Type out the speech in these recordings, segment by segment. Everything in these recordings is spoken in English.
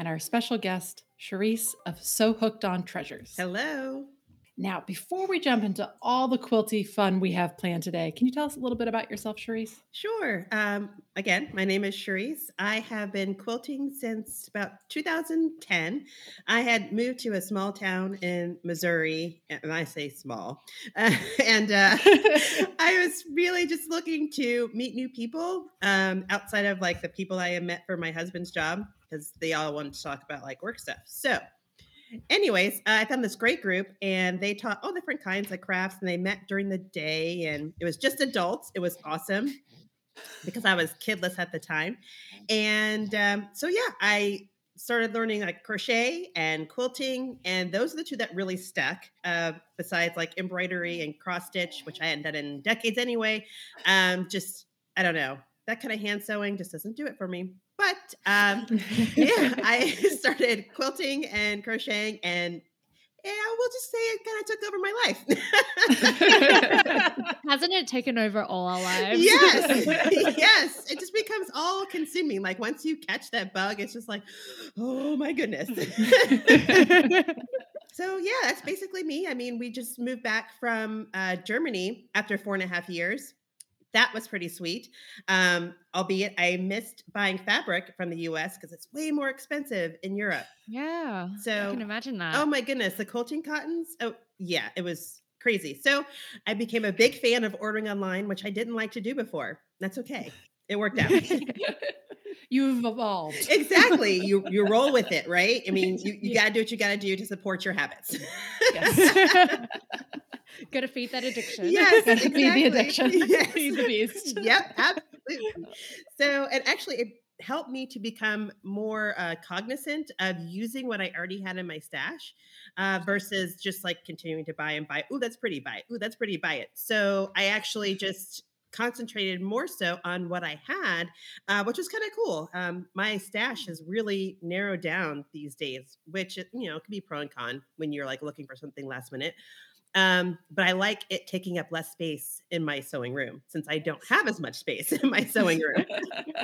And our special guest, Charisse of So Hooked on Treasures. Hello. Now, before we jump into all the quilty fun we have planned today, can you tell us a little bit about yourself, Charisse? Sure. Um, again, my name is Charisse. I have been quilting since about 2010. I had moved to a small town in Missouri, and I say small, uh, and uh, I was really just looking to meet new people um, outside of like the people I had met for my husband's job because they all wanted to talk about like work stuff. So, anyways, uh, I found this great group and they taught all different kinds of crafts and they met during the day and it was just adults. It was awesome because I was kidless at the time. And um, so, yeah, I started learning like crochet and quilting and those are the two that really stuck uh, besides like embroidery and cross stitch which i hadn't done in decades anyway um, just i don't know that kind of hand sewing just doesn't do it for me but um, yeah i started quilting and crocheting and yeah, we'll just say it kind of took over my life. Hasn't it taken over all our lives? yes, yes. It just becomes all consuming. Like once you catch that bug, it's just like, oh my goodness. so yeah, that's basically me. I mean, we just moved back from uh, Germany after four and a half years. That was pretty sweet. Um, albeit I missed buying fabric from the US because it's way more expensive in Europe. Yeah. So I can imagine that. Oh my goodness, the quilting cottons. Oh, yeah, it was crazy. So I became a big fan of ordering online, which I didn't like to do before. That's okay. It worked out. You've evolved. exactly. You you roll with it, right? I mean, you, you gotta do what you gotta do to support your habits. Yes. Gotta feed that addiction. yes, Gotta feed the addiction. Yes. Feed the beast. yep, absolutely. So, and actually, it helped me to become more uh, cognizant of using what I already had in my stash uh, versus just like continuing to buy and buy. Ooh, that's pretty. Buy it. Ooh, that's pretty. Buy it. So I actually just concentrated more so on what I had, uh, which was kind of cool. Um, my stash has really narrowed down these days, which you know can be pro and con when you're like looking for something last minute. Um, but I like it taking up less space in my sewing room since I don't have as much space in my sewing room.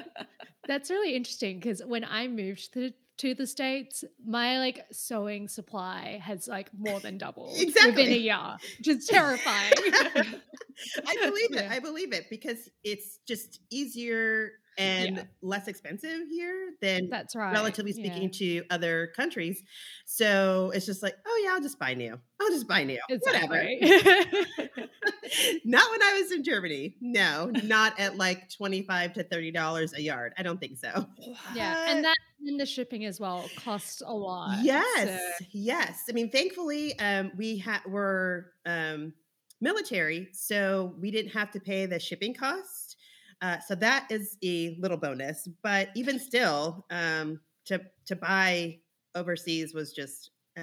That's really interesting because when I moved to to the states, my like sewing supply has like more than doubled within a year, which is terrifying. I believe it. I believe it because it's just easier and Yeah. less expensive here than That's right. relatively Yeah. speaking to other countries. So it's just like, oh yeah, I'll just buy new. I'll just buy new. Whatever. Not when I was in Germany. No, not at like twenty-five to thirty dollars a yard. I don't think so. yeah, and that and the shipping as well costs a lot. Yes, so- yes. I mean, thankfully, um, we ha- were um, military, so we didn't have to pay the shipping cost. Uh, so that is a little bonus. But even still, um, to to buy overseas was just, uh,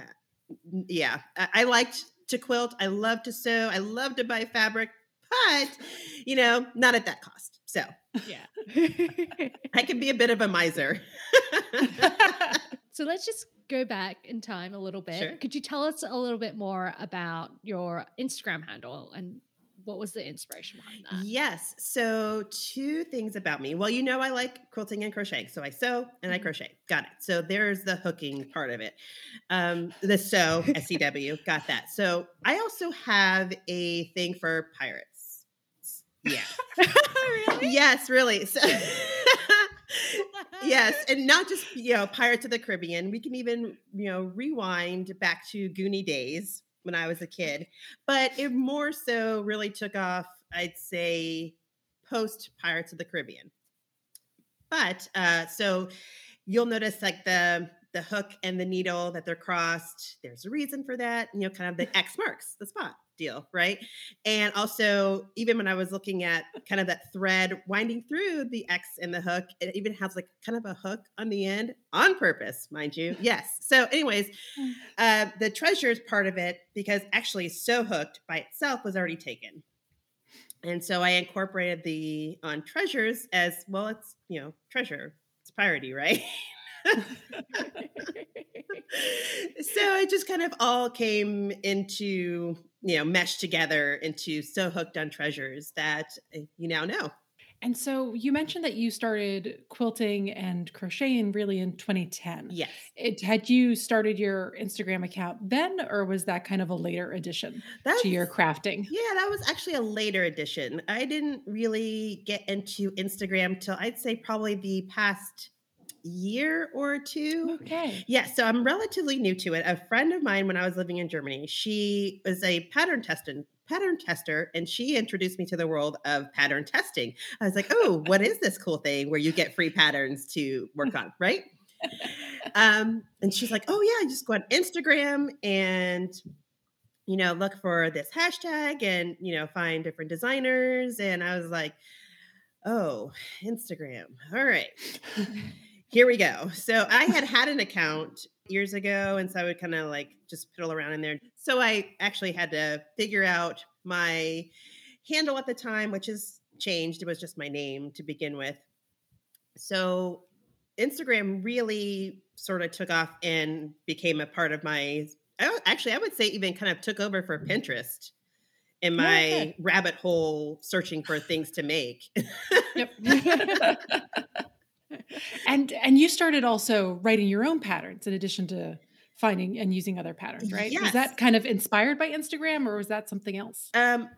yeah. I, I liked to quilt. I love to sew. I love to buy fabric, but you know, not at that cost. So yeah. I can be a bit of a miser. So let's just go back in time a little bit. Sure. Could you tell us a little bit more about your Instagram handle and what was the inspiration behind that? Yes. So, two things about me. Well, you know, I like quilting and crocheting. So, I sew and I Mhm. crochet. Got it. So, there's the hooking part of it. Um, the sew, SCW, got that. So, I also have a thing for pirates. Yeah. really? yes, really. So, yes. And not just, you know, Pirates of the Caribbean. We can even, you know, rewind back to Goonie days when I was a kid. But it more so really took off, I'd say, post Pirates of the Caribbean. But uh, so you'll notice like the the hook and the needle that they're crossed. There's a reason for that. You know, kind of the X marks the spot. Deal, right? And also, even when I was looking at kind of that thread winding through the X and the hook, it even has like kind of a hook on the end on purpose, mind you. Yes. So, anyways, uh, the treasures part of it, because actually, So Hooked by itself was already taken. And so I incorporated the on treasures as well. It's, you know, treasure, it's priority, right? so it just kind of all came into you know meshed together into so hooked on treasures that uh, you now know. And so you mentioned that you started quilting and crocheting really in 2010 yes. It had you started your instagram account then or was that kind of a later addition That's, to your crafting? Yeah that was actually a later addition. I didn't really get into instagram till i'd say probably the past year or two. Okay. Yeah, so I'm relatively new to it. A friend of mine when I was living in Germany, she was a pattern tester pattern tester and she introduced me to the world of pattern testing. I was like, "Oh, what is this cool thing where you get free patterns to work on, right?" um and she's like, "Oh yeah, just go on Instagram and you know, look for this hashtag and, you know, find different designers." And I was like, "Oh, Instagram. All right." Here we go. So I had had an account years ago, and so I would kind of like just fiddle around in there. So I actually had to figure out my handle at the time, which has changed. It was just my name to begin with. So Instagram really sort of took off and became a part of my. Actually, I would say even kind of took over for Pinterest in oh, my yeah. rabbit hole searching for things to make. yep. and and you started also writing your own patterns in addition to finding and using other patterns, right? Yes. Was that kind of inspired by Instagram or was that something else? Um,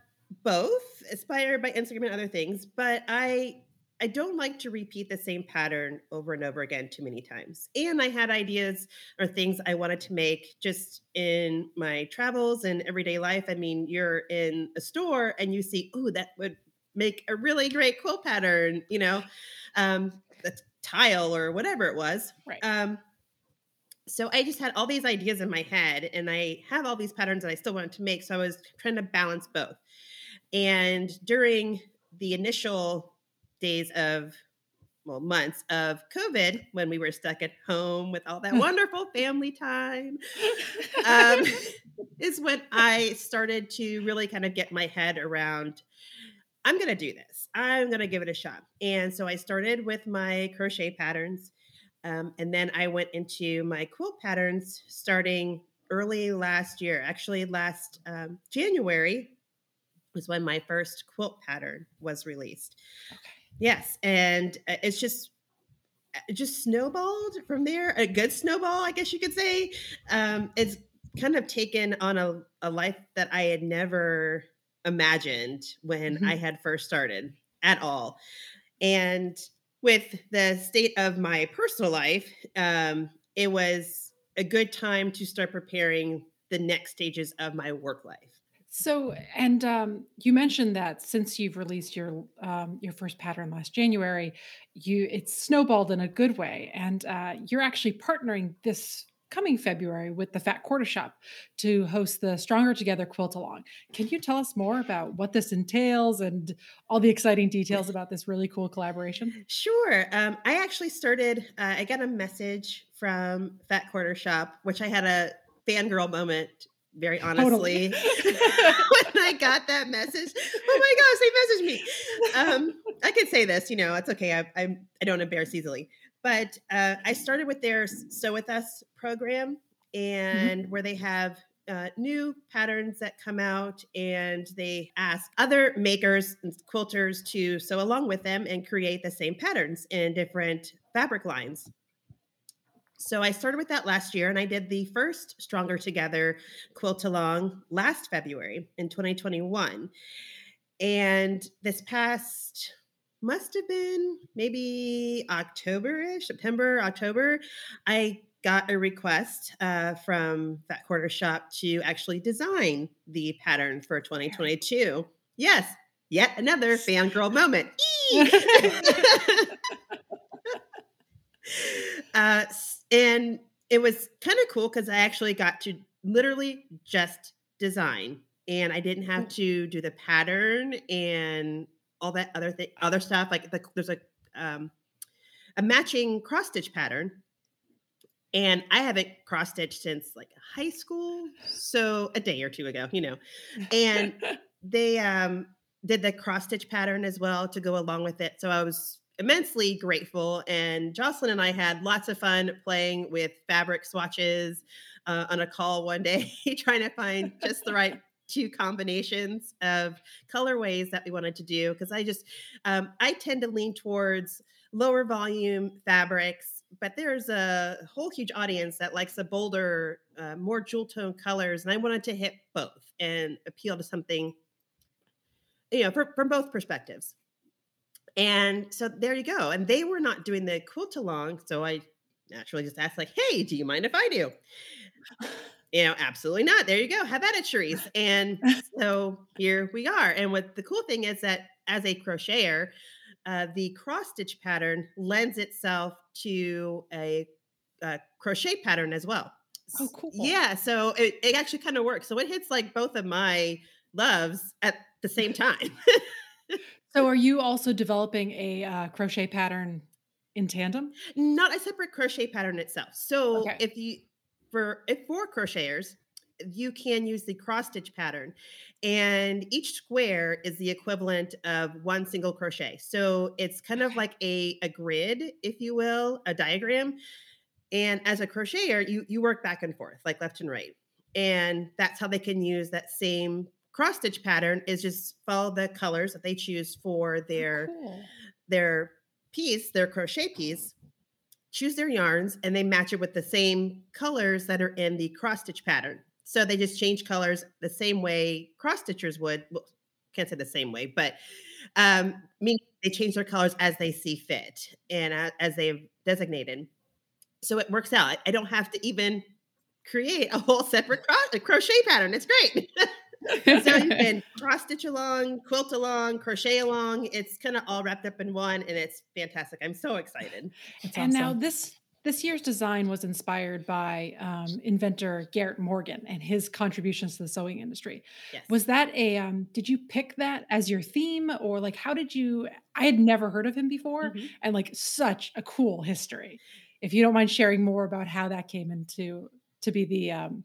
both inspired by Instagram and other things, but I I don't like to repeat the same pattern over and over again too many times. And I had ideas or things I wanted to make just in my travels and everyday life. I mean, you're in a store and you see, oh, that would make a really great quilt pattern, you know. Um, tile or whatever it was. Right. Um, so I just had all these ideas in my head, and I have all these patterns that I still wanted to make. So I was trying to balance both. And during the initial days of well months of covid when we were stuck at home with all that wonderful family time um, is when i started to really kind of get my head around I'm going to do this. I'm going to give it a shot. And so I started with my crochet patterns. Um, and then I went into my quilt patterns starting early last year. Actually, last um, January was when my first quilt pattern was released. Okay. Yes. And uh, it's just, uh, it just snowballed from there. A good snowball, I guess you could say. Um, it's kind of taken on a, a life that I had never imagined when mm-hmm. I had first started at all. And with the state of my personal life, um, it was a good time to start preparing the next stages of my work life. So, and um, you mentioned that since you've released your um, your first pattern last January, you it's snowballed in a good way, and uh, you're actually partnering this coming February with the Fat Quarter Shop to host the Stronger Together Quilt Along. Can you tell us more about what this entails and all the exciting details about this really cool collaboration? Sure. Um, I actually started, uh, I got a message from Fat Quarter Shop, which I had a fangirl moment very honestly totally. when I got that message. Oh my gosh, they messaged me. Um, I could say this, you know, it's okay. I, I, I don't embarrass easily. But uh, I started with their Sew With Us program, mm-hmm. and mm-hmm. where they have uh, new patterns that come out and they ask other makers and quilters to sew along with them and create the same patterns in different fabric lines. So I started with that last year and I did the first Stronger Together quilt along last February in 2021. And this past must have been maybe October-ish, September, October. I got a request uh, from Fat Quarter Shop to actually design the pattern for 2022. Yes, yet another fangirl moment. uh, and it was kind of cool because I actually got to literally just design and I didn't have to do the pattern and all that other thing, other stuff. Like the, there's a um, a matching cross stitch pattern, and I haven't cross stitched since like high school, so a day or two ago, you know. And they um, did the cross stitch pattern as well to go along with it. So I was immensely grateful. And Jocelyn and I had lots of fun playing with fabric swatches uh, on a call one day, trying to find just the right two combinations of colorways that we wanted to do. Because I just, um, I tend to lean towards lower volume fabrics, but there's a whole huge audience that likes the bolder, uh, more jewel tone colors. And I wanted to hit both and appeal to something, you know, for, from both perspectives. And so there you go. And they were not doing the quilt along. So I naturally just asked, like, hey, do you mind if I do? You know, absolutely not. There you go. Have at it, Charisse. And so here we are. And what the cool thing is that as a crocheter, uh, the cross stitch pattern lends itself to a, a, crochet pattern as well. Oh, cool. Yeah. So it, it actually kind of works. So it hits like both of my loves at the same time. So, are you also developing a uh, crochet pattern in tandem? Not a separate crochet pattern itself. So, Okay. if you for for crocheters, you can use the cross stitch pattern, and each square is the equivalent of one single crochet. So it's kind of like a a grid, if you will, a diagram. And as a crocheter, you you work back and forth, like left and right, and that's how they can use that same cross stitch pattern. Is just follow the colors that they choose for oh, their Cool. their piece, their crochet piece, choose their yarns, and they match it with the same colors that are in the cross stitch pattern. So they just change colors the same way cross stitchers would. Well, can't say the same way, but um, mean they change their colors as they see fit and uh, as they've designated. So it works out. I, don't have to even create a whole separate cro- crochet pattern. It's great. so you can cross stitch along, quilt along, crochet along. It's kind of all wrapped up in one, and it's fantastic. I'm so excited. and That's now this this year's design was inspired by um, inventor Garrett Morgan and his contributions to the sewing industry. Yes. Was that a um, did you pick that as your theme or like how did you I had never heard of him before Mhm. and like such a cool history. If you don't mind sharing more about how that came into to be the um,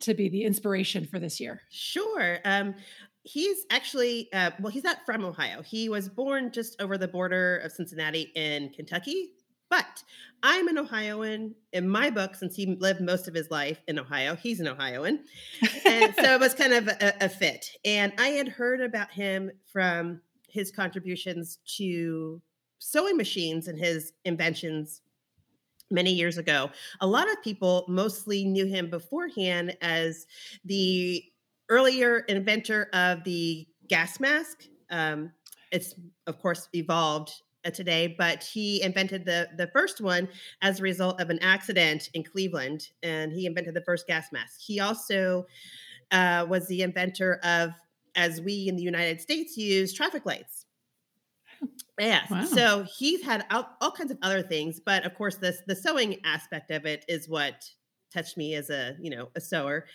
to be the inspiration for this year. Sure. Um, he's actually uh, well, he's not from Ohio. He was born just over the border of Cincinnati in Kentucky. But I'm an Ohioan in my book, since he lived most of his life in Ohio. He's an Ohioan. and so it was kind of a, a fit. And I had heard about him from his contributions to sewing machines and his inventions many years ago. A lot of people mostly knew him beforehand as the earlier inventor of the gas mask. Um, it's of course evolved uh, today, but he invented the the first one as a result of an accident in Cleveland, and he invented the first gas mask. He also uh, was the inventor of, as we in the United States use, traffic lights. Yes. Wow. So he's had all, all kinds of other things, but of course, this the sewing aspect of it is what touched me as a you know a sewer.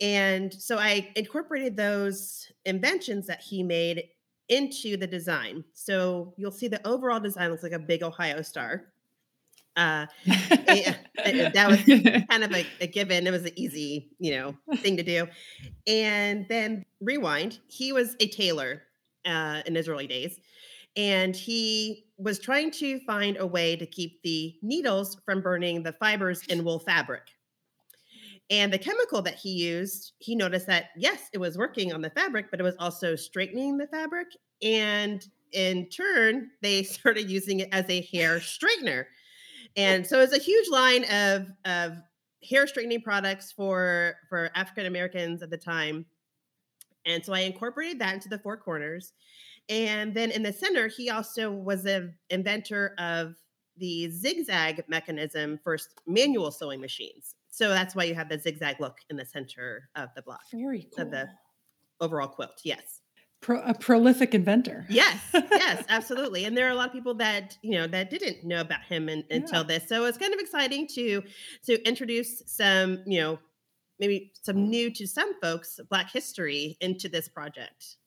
And so I incorporated those inventions that he made into the design. So you'll see the overall design looks like a big Ohio star. Uh, yeah, and that was kind of a, a given. It was an easy, you know, thing to do. And then rewind. He was a tailor uh, in his early days, and he was trying to find a way to keep the needles from burning the fibers in wool fabric. And the chemical that he used, he noticed that yes, it was working on the fabric, but it was also straightening the fabric. And in turn, they started using it as a hair straightener. And so it's a huge line of, of hair straightening products for, for African Americans at the time. And so I incorporated that into the four corners. And then in the center, he also was an inventor of the zigzag mechanism for manual sewing machines. So that's why you have the zigzag look in the center of the block, Very cool. of the overall quilt. Yes. Pro- a prolific inventor. Yes, yes, absolutely. And there are a lot of people that you know that didn't know about him in, until this. So it's kind of exciting to to introduce some you know maybe some new to some folks Black history into this project.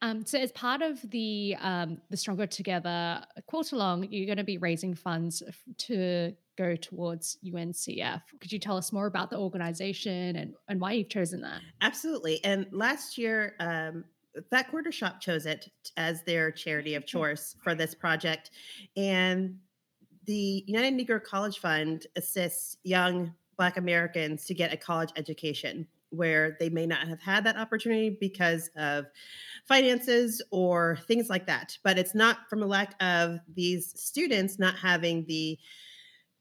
Um, so, as part of the um, the Stronger Together quarter long, you're going to be raising funds to go towards UNCF. Could you tell us more about the organization and, and why you've chosen that? Absolutely. And last year, um, Fat Quarter Shop chose it as their charity of choice for this project. And the United Negro College Fund assists young Black Americans to get a college education where they may not have had that opportunity because of finances or things like that. But it's not from a lack of these students not having the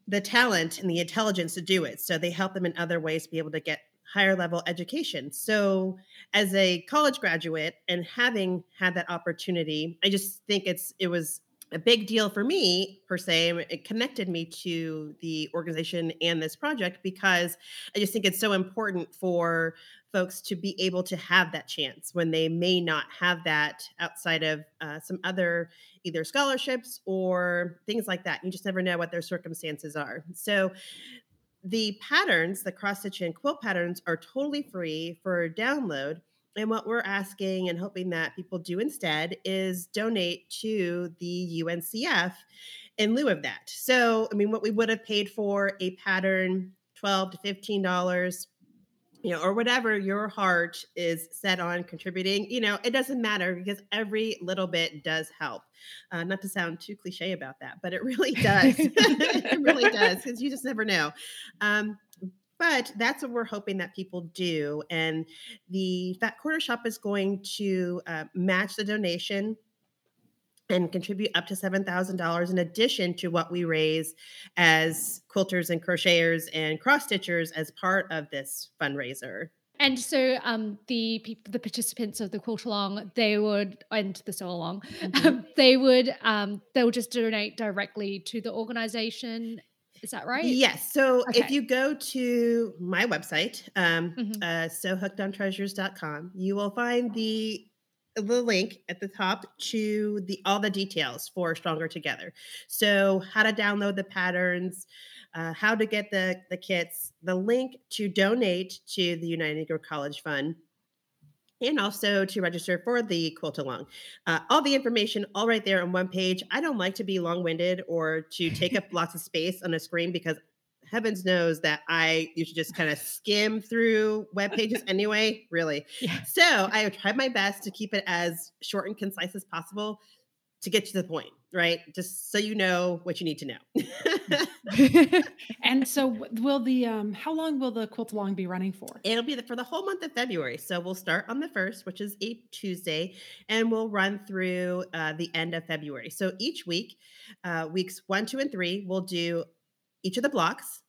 the talent and the intelligence to do it. So they help them in other ways to be able to get higher level education. So as a college graduate and having had that opportunity, I just think it's it was a big deal for me per se it connected me to the organization and this project because i just think it's so important for folks to be able to have that chance when they may not have that outside of uh, some other either scholarships or things like that. You just never know what their circumstances are. So the patterns the cross stitch and quilt patterns are totally free for download and what we're asking and hoping that people do instead is donate to the UNCF in lieu of that. So, I mean, what we would have paid for a pattern, 12 to $15, you know, or whatever your heart is set on contributing, you know, it doesn't matter because every little bit does help. Uh, not to sound too cliche about that, but it really does. it really does because you just never know. Um, but that's what we're hoping that people do. And the Fat Quarter Shop is going to uh, match the donation and contribute up to $7,000 in addition to what we raise as quilters and crocheters and cross stitchers as part of this fundraiser. And so um, the people, the participants of the quilt along, they would and the sew along, mm-hmm. they would um, they would just donate directly to the organization is that right? Yes. So okay. if you go to my website, um, mm-hmm. uh, you will find the the link at the top to the all the details for Stronger Together. So how to download the patterns, uh, how to get the the kits, the link to donate to the United Negro College Fund, and also to register for the quilt along. Uh, all the information all right there on one page. I don't like to be long winded or to take up lots of space on a screen because heavens knows that I usually just kind of skim through web pages anyway, really. Yeah. So I tried my best to keep it as short and concise as possible to get to the point right? Just so you know what you need to know. and so will the um how long will the quilt along be running for? It'll be the, for the whole month of February. So we'll start on the 1st, which is a Tuesday, and we'll run through uh, the end of February. So each week, uh, weeks 1, 2 and 3, we'll do each of the blocks.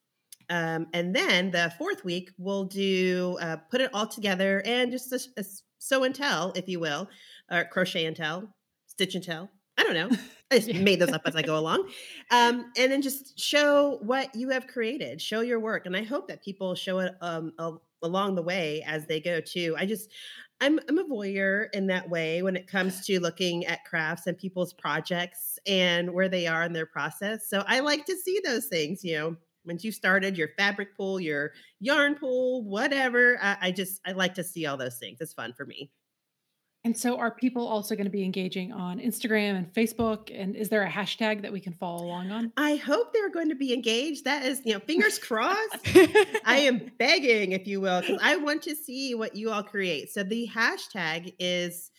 Um, and then the fourth week, we'll do uh, put it all together and just a, a sew and tell, if you will, or crochet and tell, stitch and tell, I don't know. I just yeah. made those up as I go along. Um, and then just show what you have created, show your work. And I hope that people show it um, along the way as they go too. I just, I'm, I'm a voyeur in that way when it comes to looking at crafts and people's projects and where they are in their process. So I like to see those things, you know, once you started your fabric pool, your yarn pool, whatever. I, I just, I like to see all those things. It's fun for me. And so are people also going to be engaging on Instagram and Facebook? And is there a hashtag that we can follow along on? I hope they're going to be engaged. That is, you know, fingers crossed. I am begging, if you will, because I want to see what you all create. So the hashtag is,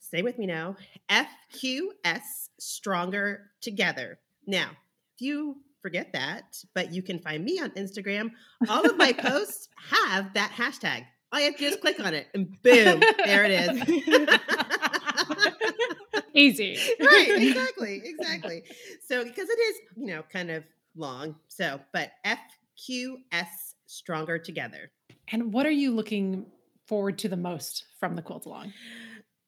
stay with me now, FQS Stronger Together. Now, if you forget that, but you can find me on Instagram, all of my posts have that hashtag. I have to just click on it and boom, there it is. Easy. right, exactly, exactly. So because it is, you know, kind of long. So, but FQS stronger together. And what are you looking forward to the most from the quilt along?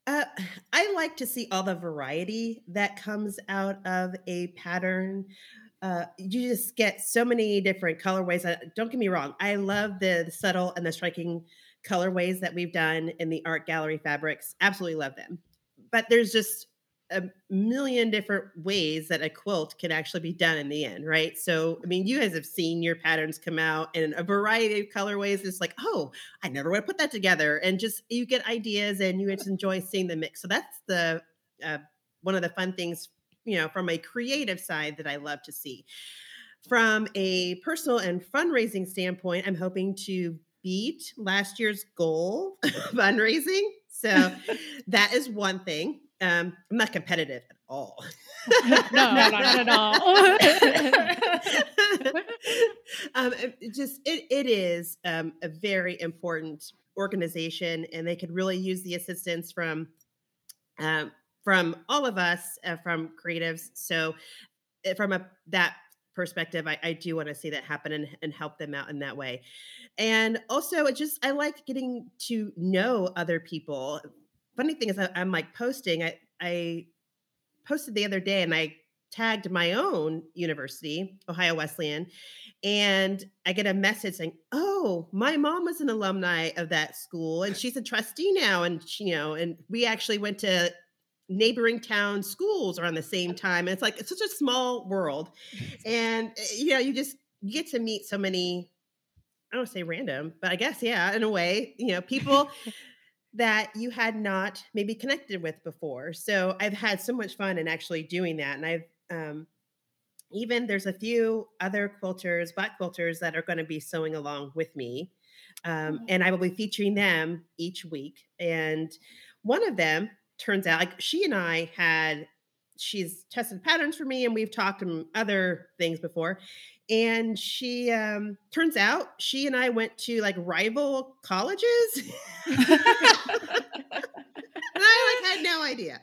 Uh, I like to see all the variety that comes out of a pattern. Uh, you just get so many different colorways. Uh, don't get me wrong, I love the, the subtle and the striking colorways that we've done in the art gallery fabrics. Absolutely love them. But there's just a million different ways that a quilt can actually be done in the end, right? So, I mean, you guys have seen your patterns come out in a variety of colorways. It's like, oh, I never would have put that together, and just you get ideas and you just enjoy seeing the mix. So that's the uh, one of the fun things, you know, from a creative side that I love to see. From a personal and fundraising standpoint, I'm hoping to beat last year's goal fundraising. So that is one thing. Um, I'm not competitive at all. no, no, not at all. um, it just it it is um, a very important organization, and they could really use the assistance from um, from all of us, uh, from creatives. So, eh, from a that perspective, I, I do want to see that happen and, and help them out in that way. And also, it just I like getting to know other people funny thing is I, am like posting. I I posted the other day and I tagged my own university, Ohio Wesleyan, and I get a message saying, "Oh, my mom was an alumni of that school, and she's a trustee now, and she, you know, and we actually went to." Neighboring town schools around the same time and it's like it's such a small world and eh, you know you just you get to meet so many I don't say random, but I guess yeah, in a way, you know, people that you had not maybe connected with before. So I've had so much fun in actually doing that. And I've um, even there's a few other quilters, black quilters that are going to be sewing along with me. Um, mm-hmm. And I will be featuring them each week. And one of them turns out like she and I had she's tested patterns for me and we've talked on other things before and she um turns out she and I went to like rival colleges. and I like had no idea.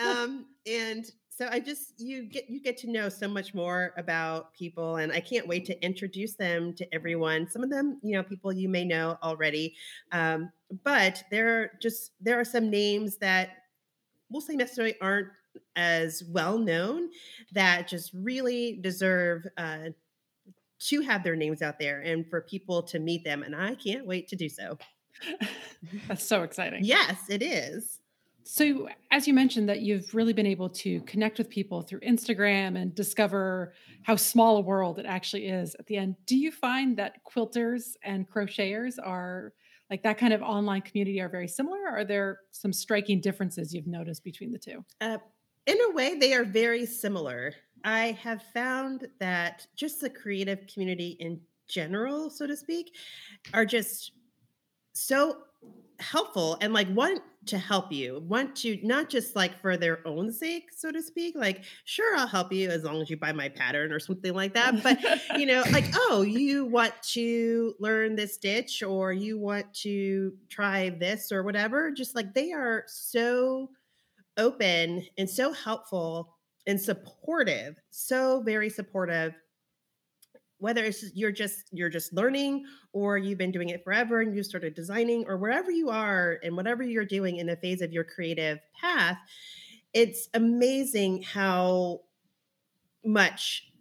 Um and so I just you get you get to know so much more about people and I can't wait to introduce them to everyone. Some of them, you know, people you may know already. Um but there are just there are some names that we'll say necessarily aren't as well known that just really deserve uh, to have their names out there and for people to meet them. And I can't wait to do so. That's so exciting. Yes, it is. So, as you mentioned, that you've really been able to connect with people through Instagram and discover how small a world it actually is at the end. Do you find that quilters and crocheters are like that kind of online community are very similar? are there some striking differences you've noticed between the two? Uh, in a way, they are very similar. I have found that just the creative community in general, so to speak, are just so helpful and like want to help you, want to not just like for their own sake, so to speak. Like, sure, I'll help you as long as you buy my pattern or something like that. But, you know, like, oh, you want to learn this stitch or you want to try this or whatever. Just like they are so open and so helpful and supportive, so very supportive. Whether it's you're just you're just learning or you've been doing it forever and you started designing or wherever you are and whatever you're doing in the phase of your creative path, it's amazing how much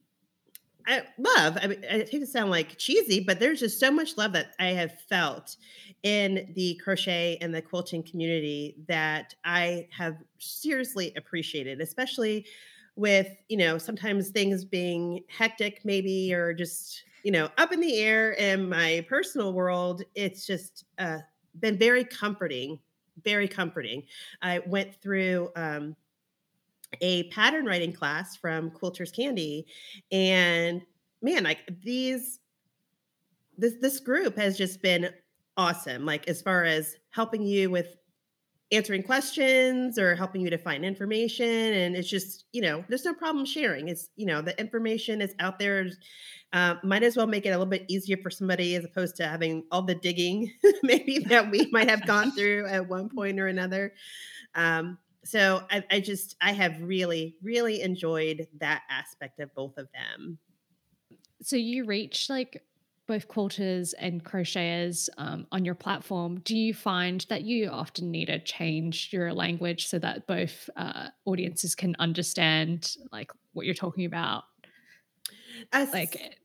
I love. I, mean, I hate to sound like cheesy, but there's just so much love that I have felt in the crochet and the quilting community that I have seriously appreciated, especially with, you know, sometimes things being hectic, maybe, or just, you know, up in the air in my personal world. It's just uh, been very comforting, very comforting. I went through, um, a pattern writing class from Quilters Candy, and man, like these, this this group has just been awesome. Like as far as helping you with answering questions or helping you to find information, and it's just you know there's no problem sharing. It's you know the information is out there. Uh, might as well make it a little bit easier for somebody as opposed to having all the digging maybe that we might have gone through at one point or another. Um, so I, I just I have really really enjoyed that aspect of both of them. So you reach like both quilters and crocheters um, on your platform, do you find that you often need to change your language so that both uh, audiences can understand like what you're talking about? As, like,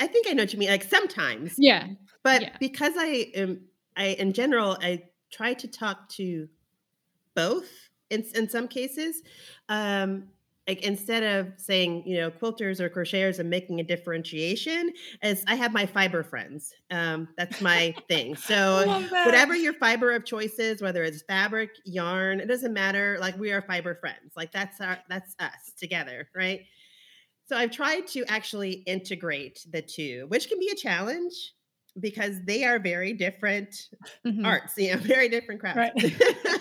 I think I know what you mean. Like sometimes, yeah. But yeah. because I am, I in general, I try to talk to both in in some cases. Um, like instead of saying you know quilters or crocheters and making a differentiation as i have my fiber friends. Um, that's my thing. So whatever your fiber of choice is whether it's fabric yarn it doesn't matter like we are fiber friends. Like that's our that's us together right? So i've tried to actually integrate the two which can be a challenge because they are very different mm-hmm. arts you know very different crafts. Right.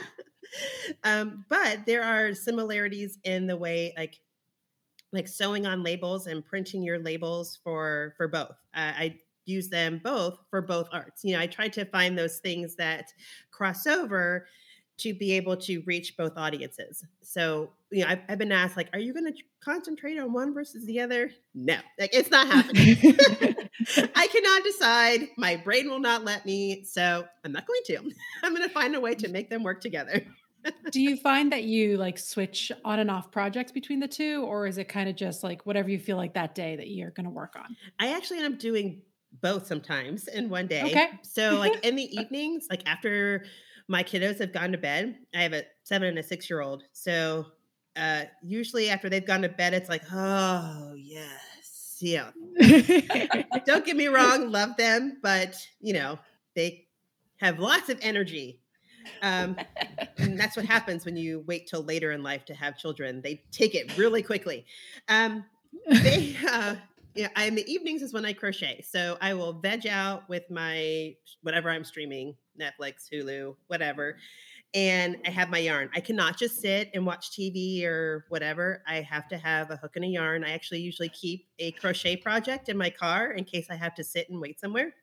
um, but there are similarities in the way like like sewing on labels and printing your labels for for both. Uh, I use them both for both arts. You know, I try to find those things that cross over to be able to reach both audiences. So, you know, I've, I've been asked, like, are you going to concentrate on one versus the other? No, like, it's not happening. I cannot decide. My brain will not let me. So, I'm not going to. I'm going to find a way to make them work together. Do you find that you like switch on and off projects between the two, or is it kind of just like whatever you feel like that day that you're going to work on? I actually end up doing both sometimes in one day. Okay. So, like in the evenings, like after my kiddos have gone to bed, I have a seven and a six year old. So, uh, usually after they've gone to bed, it's like, oh, yes. Yeah. Don't get me wrong, love them, but you know, they have lots of energy um, and that's what happens when you wait till later in life to have children. They take it really quickly. Um, they, uh, yeah, I, in the evenings is when I crochet. So I will veg out with my whatever I'm streaming, Netflix, Hulu, whatever. And I have my yarn. I cannot just sit and watch TV or whatever. I have to have a hook and a yarn. I actually usually keep a crochet project in my car in case I have to sit and wait somewhere.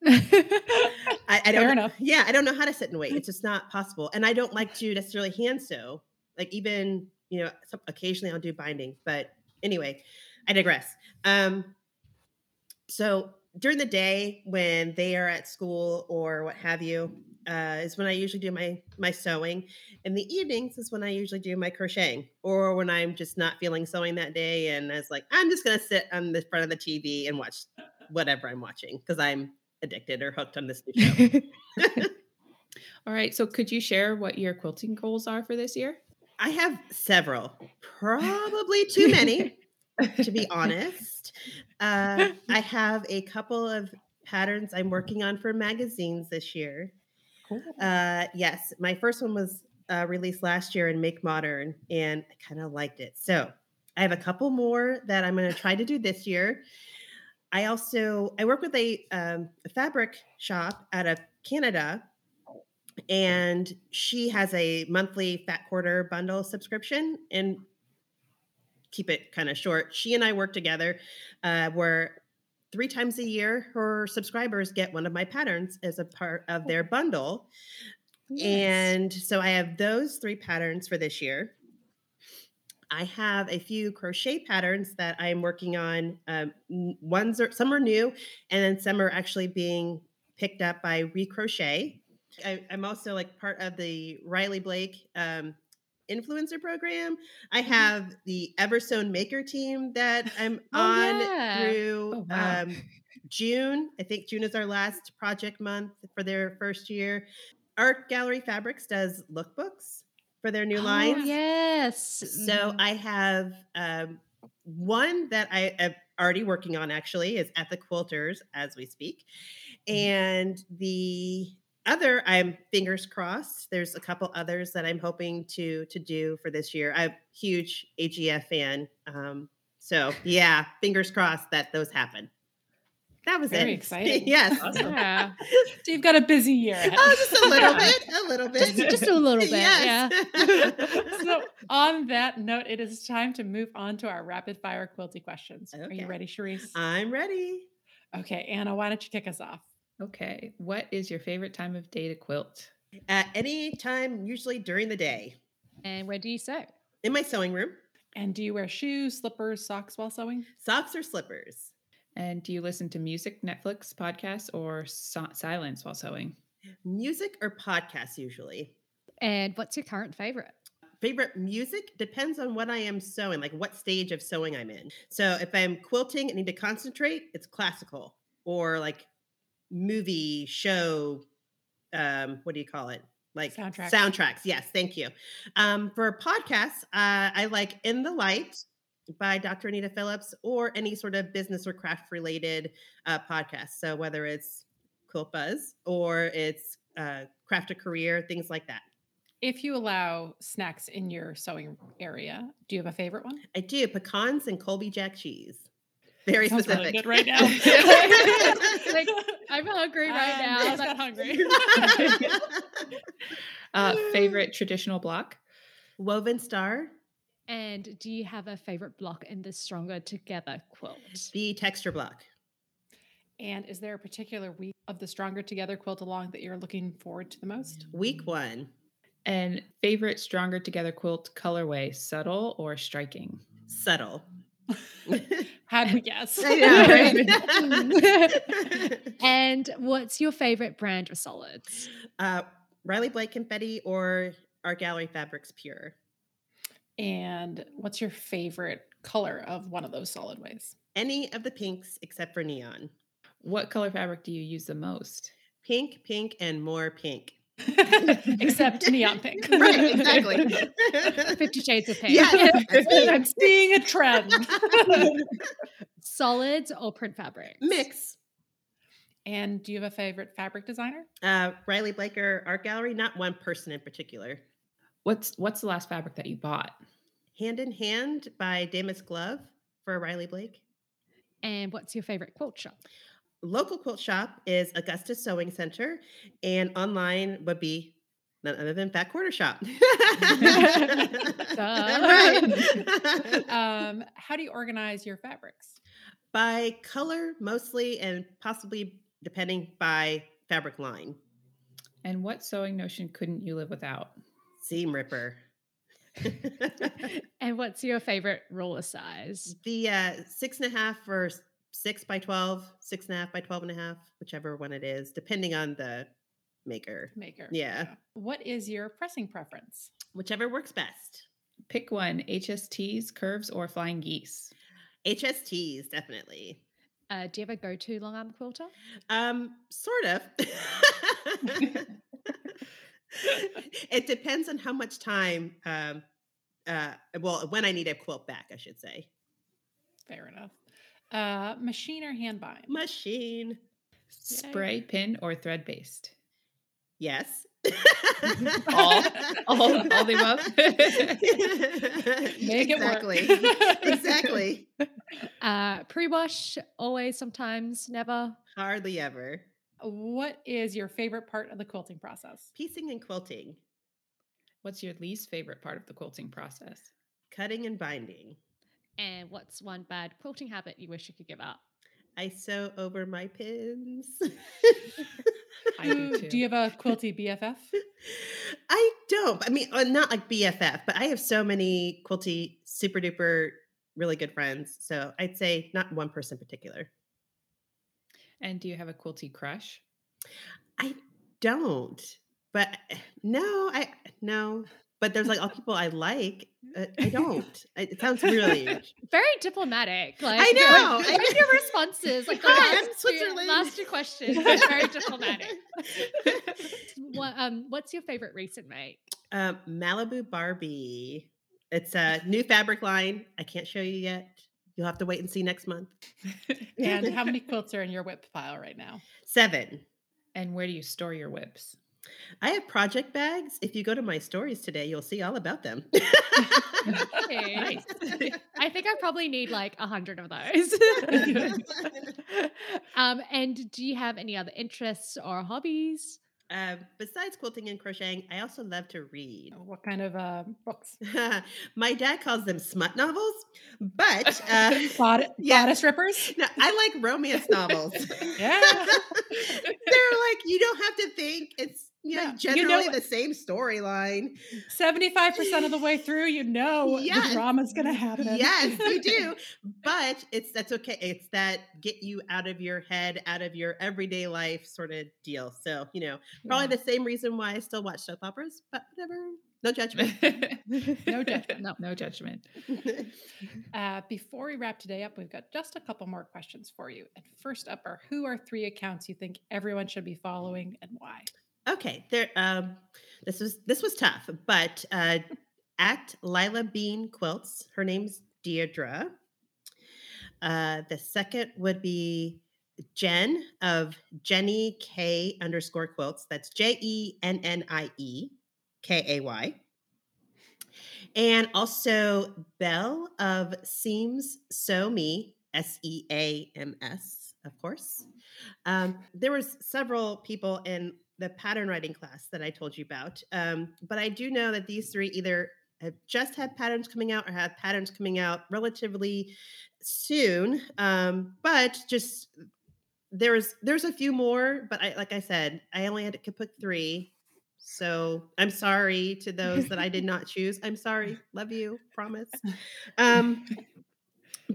I, I, don't. Fair enough. Yeah, I don't know how to sit and wait. It's just not possible, and I don't like to necessarily hand sew. Like even you know, occasionally I'll do binding, but anyway, I digress. Um, so during the day when they are at school or what have you, uh, is when I usually do my my sewing. In the evenings is when I usually do my crocheting, or when I'm just not feeling sewing that day, and I was like, I'm just gonna sit on the front of the TV and watch whatever I'm watching because I'm addicted or hooked on this new show. All right. So could you share what your quilting goals are for this year? I have several, probably too many, to be honest. Uh, I have a couple of patterns I'm working on for magazines this year. Cool. Uh, yes, my first one was uh, released last year in Make Modern, and I kind of liked it. So I have a couple more that I'm going to try to do this year. I also I work with a, um, a fabric shop out of Canada, and she has a monthly Fat Quarter bundle subscription. And keep it kind of short. She and I work together, uh, where three times a year her subscribers get one of my patterns as a part of their bundle. Yes. And so I have those three patterns for this year. I have a few crochet patterns that I'm working on. Um, ones are some are new, and then some are actually being picked up by Recrochet. I, am also like part of the Riley Blake um, influencer program. I mm-hmm. have the Eversewn Maker team that I'm oh, on yeah. through oh, wow. um, June. I think June is our last project month for their first year. Art Gallery Fabrics does lookbooks for their new. Oh, yes. So mm-hmm. I have um, one that I am already working on actually is at the quilters as we speak. Mm-hmm. And the other i'm fingers crossed there's a couple others that i'm hoping to to do for this year i'm a huge agf fan um so yeah fingers crossed that those happen that was Very it. exciting. yes. Awesome. Yeah. so you've got a busy year. Oh, just a little bit. A little bit. Just, just a little bit. Yes. Yeah. so on that note, it is time to move on to our rapid fire quilty questions. Okay. Are you ready, Charisse? I'm ready. Okay, Anna, why don't you kick us off? Okay. What is your favorite time of day to quilt? At any time, usually during the day. And where do you sew? In my sewing room. And do you wear shoes, slippers, socks while sewing? Socks or slippers. And do you listen to music, Netflix, podcasts, or so- silence while sewing? Music or podcasts usually. And what's your current favorite? Favorite music depends on what I am sewing, like what stage of sewing I'm in. So if I'm quilting and need to concentrate, it's classical or like movie show. Um, what do you call it? like Soundtracks. Soundtracks, yes, thank you. Um, for podcasts, uh, I like In the Light by Dr. Anita Phillips or any sort of business or craft related uh, podcast. So whether it's Quilt Buzz or it's uh, Craft a Career, things like that. If you allow snacks in your sewing area, do you have a favorite one? I do pecans and Colby Jack cheese. Very Sounds really specific. good right now. Like, I'm hungry right Um, now. I'm got hungry. Uh, favorite traditional block? Woven Star, and do you have a favorite block in the Stronger Together quilt? the texture block. And is there a particular week of the Stronger Together quilt along that you're looking forward to the most? Week one, And favorite Stronger Together quilt colorway, subtle or striking? subtle. How'd we guess? I know, right? And what's your favorite brand of solids? uh, Riley Blake Confetti or Art Gallery Fabrics Pure. And what's your favorite color of one of those solid ways? Any of the pinks except for neon. What color fabric do you use the most? Pink, pink, and more pink. Except neon pink. right, exactly. Fifty Shades of Pink. Yes, that's. I'm seeing a trend. Solids or print fabric? Mix. and do you have a favorite fabric designer? Uh, Riley Blaker Art Gallery, not one person in particular. What's what's the last fabric that you bought? Hand in Hand by Damus Glove for Riley Blake. And what's your favorite quilt shop? Local quilt shop is Augusta Sewing Center, and online would be none other than Fat Quarter Shop. Right. Um, how do you organize your fabrics? by color mostly, and possibly depending by fabric line. And what sewing notion couldn't you live without? Seam ripper. And what's your favorite ruler size? the uh, six and a half or six by 12, six and a half by 12 and a half, whichever one it is, depending on the maker. Maker. Yeah. What is your pressing preference? Whichever works best. Pick one: HSTs, curves, or flying geese. HSTs, definitely. Uh, do you have a go-to long arm quilter? Um, sort of. it depends on how much time. Um, uh, well, when I need a quilt back, I should say. Fair enough. Uh, machine or hand bind? Machine. Spray, pin, or thread based. Yes. All- all- all the above? Make it work. exactly. exactly. Uh, pre-wash, always, sometimes, never. Hardly ever. What is your favorite part of the quilting process? Piecing and quilting, What's your least favorite part of the quilting process? cutting and binding. And what's one bad quilting habit you wish you could give up? I sew over my pins. I do Do- too. Do you have a quilty BFF? I don't. I mean, uh, not like BFF, but I have so many quilty super duper really good friends. So I'd say not one person in particular. And do you have a quilty crush? I don't. But no, I no. But there's like all people I like. Uh, I don't. It sounds really. Very diplomatic. Like I know, I Like know. your responses, like the last, two, Switzerland. last two questions, very diplomatic. What, um, what's your favorite recent mate? Um, Malibu Barbie. It's a new fabric line. I can't show you yet. You'll have to wait and see next month. And how many quilts are in your WIP pile right now? Seven. And where do you store your WIPs? I have project bags. If you go to my stories today, you'll see all about them. Okay. Nice. I think I probably need like a hundred of those. um, and do you have any other interests or hobbies? Uh, besides quilting and crocheting, I also love to read. What kind of uh, books? my dad calls them smut novels, but uh, Bod- Yeah. Bodice rippers? no, I like romance novels. Yeah. They're like you don't have to think. It's you Yeah, you generally know- the same storyline. 75% of the way through, you know Yes. the drama's going to happen. Yes, you do. But it's that's okay. It's that get you out of your head, out of your everyday life sort of deal. So, you know, probably the same reason why I still watch soap operas, but whatever. No judgment. No judgment. No. no judgment. Uh, before we wrap today up, we've got just a couple more questions for you. And first up are who are three accounts you think everyone should be following and why? Okay, there. Um, this was this was tough, but uh, at Lila Bean Quilts, her name's Deirdre. Uh, the second would be Jen of Jennie Kay underscore quilts. That's J E N N I E K A Y. And also Belle of Seams Sew Me, S E A M S, of course. Um, there was several people in the pattern writing class that I told you about. Um, but I do know that these three either have just had patterns coming out or have patterns coming out relatively soon. Um, but just there's there's a few more, but I like I said, I only had to put three. So I'm sorry to those that I did not choose. I'm sorry. Love you. Promise. Um,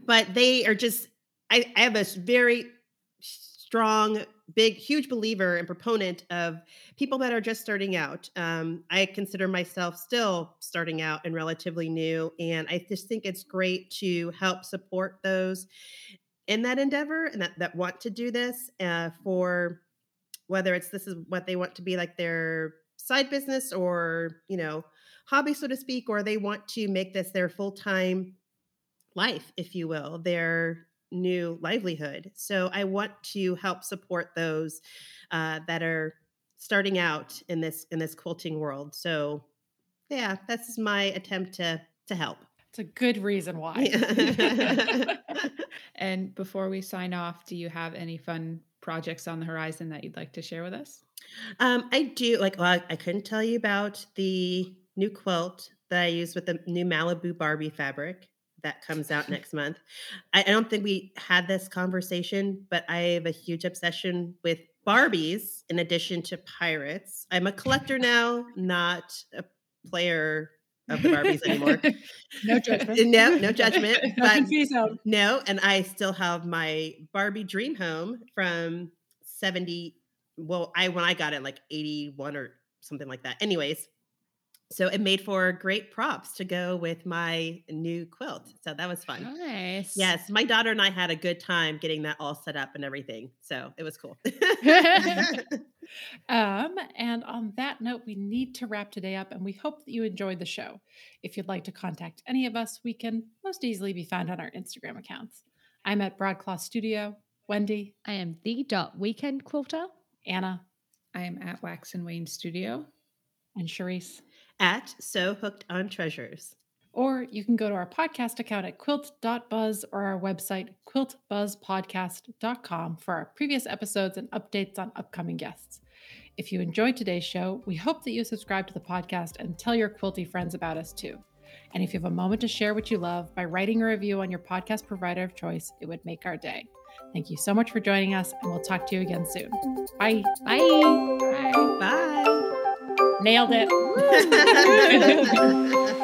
but they are just I, I have a very strong, big, huge believer and proponent of people that are just starting out. Um, I consider myself still starting out and relatively new. And I just think it's great to help support those in that endeavor and that, that want to do this uh, for whether it's this is what they want to be like their side business or, you know, hobby, so to speak, or they want to make this their full time life, if you will, their new livelihood. So I want to help support those uh, that are starting out in this in this quilting world. So yeah, that's my attempt to to help. It's a good reason why. Yeah. And before we sign off, do you have any fun projects on the horizon that you'd like to share with us? um, I do like. Well, I, I couldn't tell you about the new quilt that I use with the new Malibu Barbie fabric that comes out next month. I, I don't think we had this conversation, but I have a huge obsession with Barbies in addition to pirates. I'm a collector now, not a player of the Barbies anymore. No judgment. no, no judgment. but no, and I still have my Barbie dream home from 70. Well, I when I got it like 81 or something like that. Anyways, so it made for great props to go with my new quilt. So that was fun. Nice. Yes, my daughter and I had a good time getting that all set up and everything. So it was cool. Um, and on that note, we need to wrap today up, and we hope that you enjoyed the show. If you'd like to contact any of us, we can most easily be found on our Instagram accounts. I'm at Broadcloth Studio. Wendy, I am the dot weekend quilter. Anna, I am at Wax and Wane Studio. and Charisse. At Sew Hooked on Treasures. Or you can go to our podcast account at quilt.buzz or our website, quiltbuzzpodcast.com, for our previous episodes and updates on upcoming guests. If you enjoyed today's show, we hope that you subscribe to the podcast and tell your quilty friends about us too. And if you have a moment to share what you love by writing a review on your podcast provider of choice, it would make our day. Thank you so much for joining us, and we'll talk to you again soon. Bye bye. Bye. Bye. Nailed it.